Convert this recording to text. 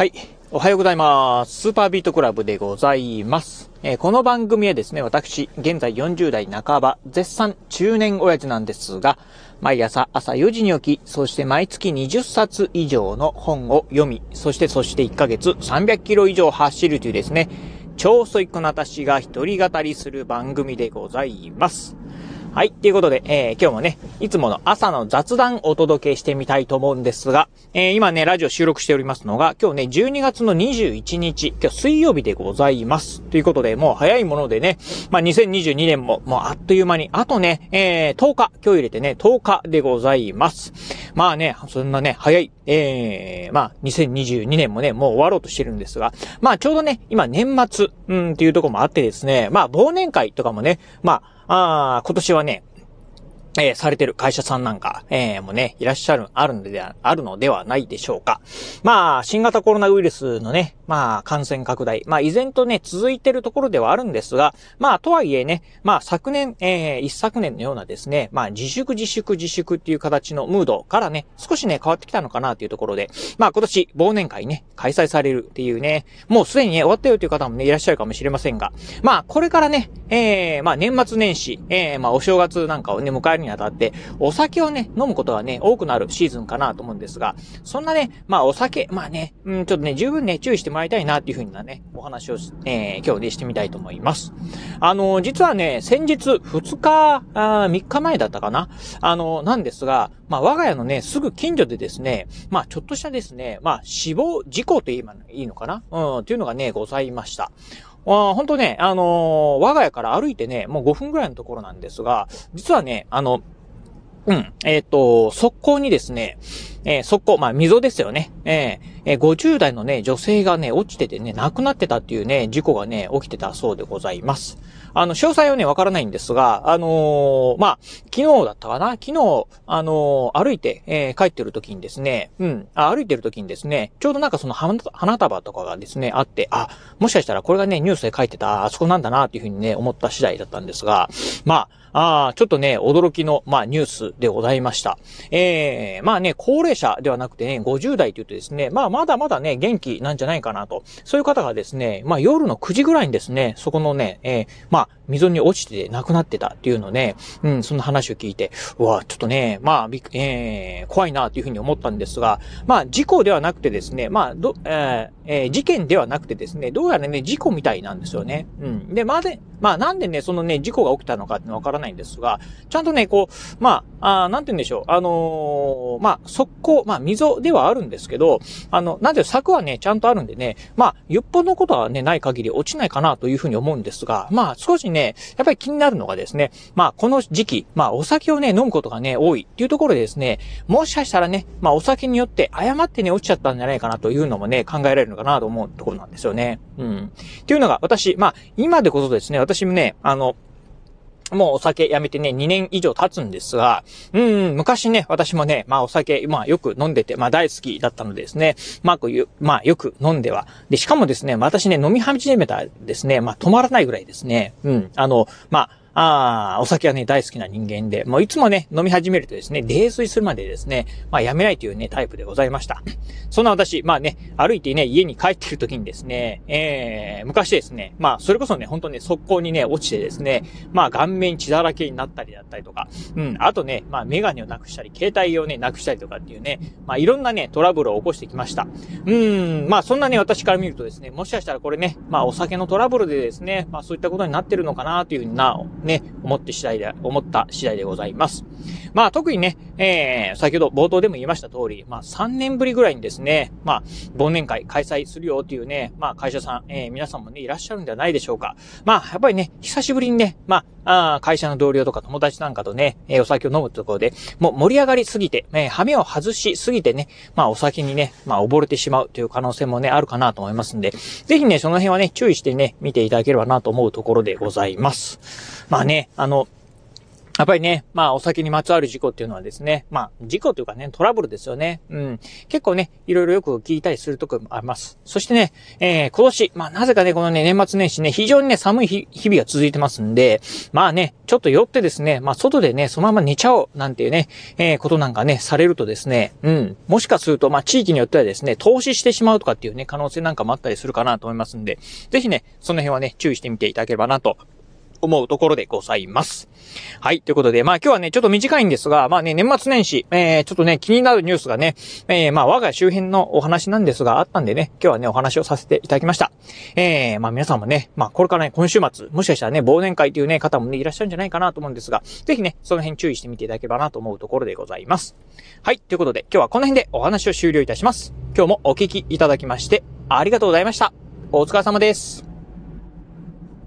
はい。おはようございます。スーパービートクラブでございます。えー、この番組はですね、私、現在40代半ば、絶賛中年親父なんですが、毎朝朝4時に起き、そして毎月20冊以上の本を読み、そしてそして1ヶ月300キロ以上走るというですね、超ソイックな私が一人語りする番組でございます。はい。ということで、えー、今日もね、いつもの朝の雑談をお届けしてみたいと思うんですが、えー、今ね、ラジオ収録しておりますのが、今日ね、12月の21日、今日水曜日でございます。ということで、もう早いものでね、まあ、2022年も、もうあっという間に、あとね、えー、10日、今日入れてね、10日でございます。まあね、そんなね、早い、えー、まあ、2022年もね、もう終わろうとしてるんですが、まあ、ちょうどね、今年末、うんっていうとこもあってですね、まあ、忘年会とかもね、まあ、ああ、今年はね、えー、されてる会社さんなんか、えー、もね、いらっしゃる、あるのでは、あるのではないでしょうか。まあ、新型コロナウイルスのね、まあ、感染拡大、まあ、依然とね、続いてるところではあるんですが、まあ、とはいえね、まあ、昨年、えー、一昨年のようなですね、まあ、自粛自粛自粛っていう形のムードからね、少しね、変わってきたのかなっていうところで、まあ、今年、忘年会ね、開催されるっていうね、もうすでにね、終わったよという方もね、いらっしゃるかもしれませんが、まあ、これからね、えー、まあ、年末年始、えー、まあ、お正月なんかをね、迎えるにあたって、お酒をね、飲むことがね、多くなるシーズンかなと思うんですが、そんなね、まあお酒、まあね、うん、ちょっとね、十分ね、注意してもらいたいなっていうふうなね、お話を、えー、今日ね、してみたいと思います。あの、実はね、先日、2日、あ3日前だったかな？あの、なんですが、まあ我が家のね、すぐ近所でですね、まあちょっとしたですね、まあ死亡事故と言えばいいのかな？うん、っていうのがね、ございました。あ本当ね、あのー、我が家から歩いてね、もう5分ぐらいのところなんですが、実はね、あの、うん。えっ、ー、と、速攻にですね、えー、速攻、まあ、溝ですよね。えー、え、50代のね、女性がね、落ちててね、亡くなってたっていうね、事故がね、起きてたそうでございます。あの、詳細はね、わからないんですが、あのー、まあ、昨日だったかな？昨日、あのー、歩いて、えー、帰ってる時にですね、うん、歩いてる時にですね、ちょうどなんかその花束とかがですね、あって、あ、もしかしたらこれがね、ニュースで書いてた、あそこなんだな、っていうふうにね、思った次第だったんですが、まあ、あ、ちょっとね、驚きの、まあ、ニュースでございました。えー、まあね、高齢者ではなくてね、50代と言うとですね、まあ、まだまだね、元気なんじゃないかなと。そういう方がですね、まあ、夜の9時ぐらいにですね、そこのね、えー、まあ、溝に落ちて亡くなってたっていうのね、うん、そんな話を聞いて、うわ、ちょっとね、まあ、びえー、怖いなっていうふうに思ったんですが、まあ、事故ではなくてですね、まあ、ど、えー、えー、事件ではなくてですね、どうやらね、事故みたいなんですよね。うん。で、まで、まあ、なんでね、そのね、事故が起きたのかってわからないんですが、ちゃんとね、こう、まあ、あなんて言うんでしょう、あのー、まあ、速攻、まあ、溝ではあるんですけど、あの、なんで柵はね、ちゃんとあるんでね、まあ、よっぽどのことはね、ない限り落ちないかなというふうに思うんですが、まあ、少しね、やっぱり気になるのがですね、まあ、この時期、まあ、お酒をね、飲むことがね、多いっていうところでですね、もしかしたらね、まあ、お酒によって誤ってね、落ちちゃったんじゃないかなというのもね、考えられるのかなと思うところなんですよね。うん。っていうのが、私、まあ、今でこそですね、私もね、あの、もうお酒やめてね、2年以上経つんですが、うん、昔ね、私もね、まあお酒、まあよく飲んでて、まあ大好きだったのでですね、まあこういう、まあよく飲んでは。で、しかもですね、私ね、飲み始めたですね、まあ止まらないぐらいですね、うん、あの、まあ、ああ、お酒はね、大好きな人間で、もういつもね、飲み始めるとですね、泥酔するまでですね、まあやめないというね、タイプでございました。そんな私、まあね、歩いてね、家に帰ってる時にですね、えー、昔ですね、まあそれこそね、本当ね、速攻にね、落ちてですね、まあ顔面血だらけになったりだったりとか、うん、あとね、まあメガネをなくしたり、携帯をね、なくしたりとかっていうね、まあいろんなね、トラブルを起こしてきました。うん、まあそんなね、私から見るとですね、もしかしたらこれね、まあお酒のトラブルでですね、まあそういったことになってるのかなというふうな、ね、思って次第で、思った次第でございます。まあ特にね、えー、先ほど冒頭でも言いました通り、まあ3年ぶりぐらいにですね、まあ忘年会開催するよっていうね、まあ会社さん、えー、皆さんもね、いらっしゃるんではないでしょうか。まあやっぱりね、久しぶりにね、まあ、あ会社の同僚とか友達なんかとね、えー、お酒を飲むところで、もう盛り上がりすぎて、えー、羽目を外しすぎてね、まあお酒にね、まあ溺れてしまうという可能性もね、あるかなと思いますんで、ぜひね、その辺はね、注意してね、見ていただければなと思うところでございます。まあね、あの、やっぱりね、まあお酒にまつわる事故っていうのはですね、まあ事故というかね、トラブルですよね。うん。結構ね、いろいろよく聞いたりするとこもあります。そしてね、えー、今年、まあなぜかね、このね、年末年始ね、非常にね、寒い日々が続いてますんで、まあね、ちょっと酔ってですね、まあ外でね、そのまま寝ちゃおう、なんていうね、えー、ことなんかね、されるとですね、うん。もしかすると、まあ地域によってはですね、投資してしまうとかっていうね、可能性なんかもあったりするかなと思いますんで、ぜひね、その辺はね、注意してみていただければなと思うところでございます。はい。ということで、まあ今日はね、ちょっと短いんですが、まあね、年末年始、えー、ちょっとね、気になるニュースがね、えー、まあ我が周辺のお話なんですが、あったんでね、今日はね、お話をさせていただきました。えー、まあ皆さんもね、まあこれからね、今週末、もしかしたらね、忘年会というね、方もね、いらっしゃるんじゃないかなと思うんですが、ぜひね、その辺注意してみていただければなと思うところでございます。はい。ということで、今日はこの辺でお話を終了いたします。今日もお聞きいただきまして、ありがとうございました。お疲れ様です。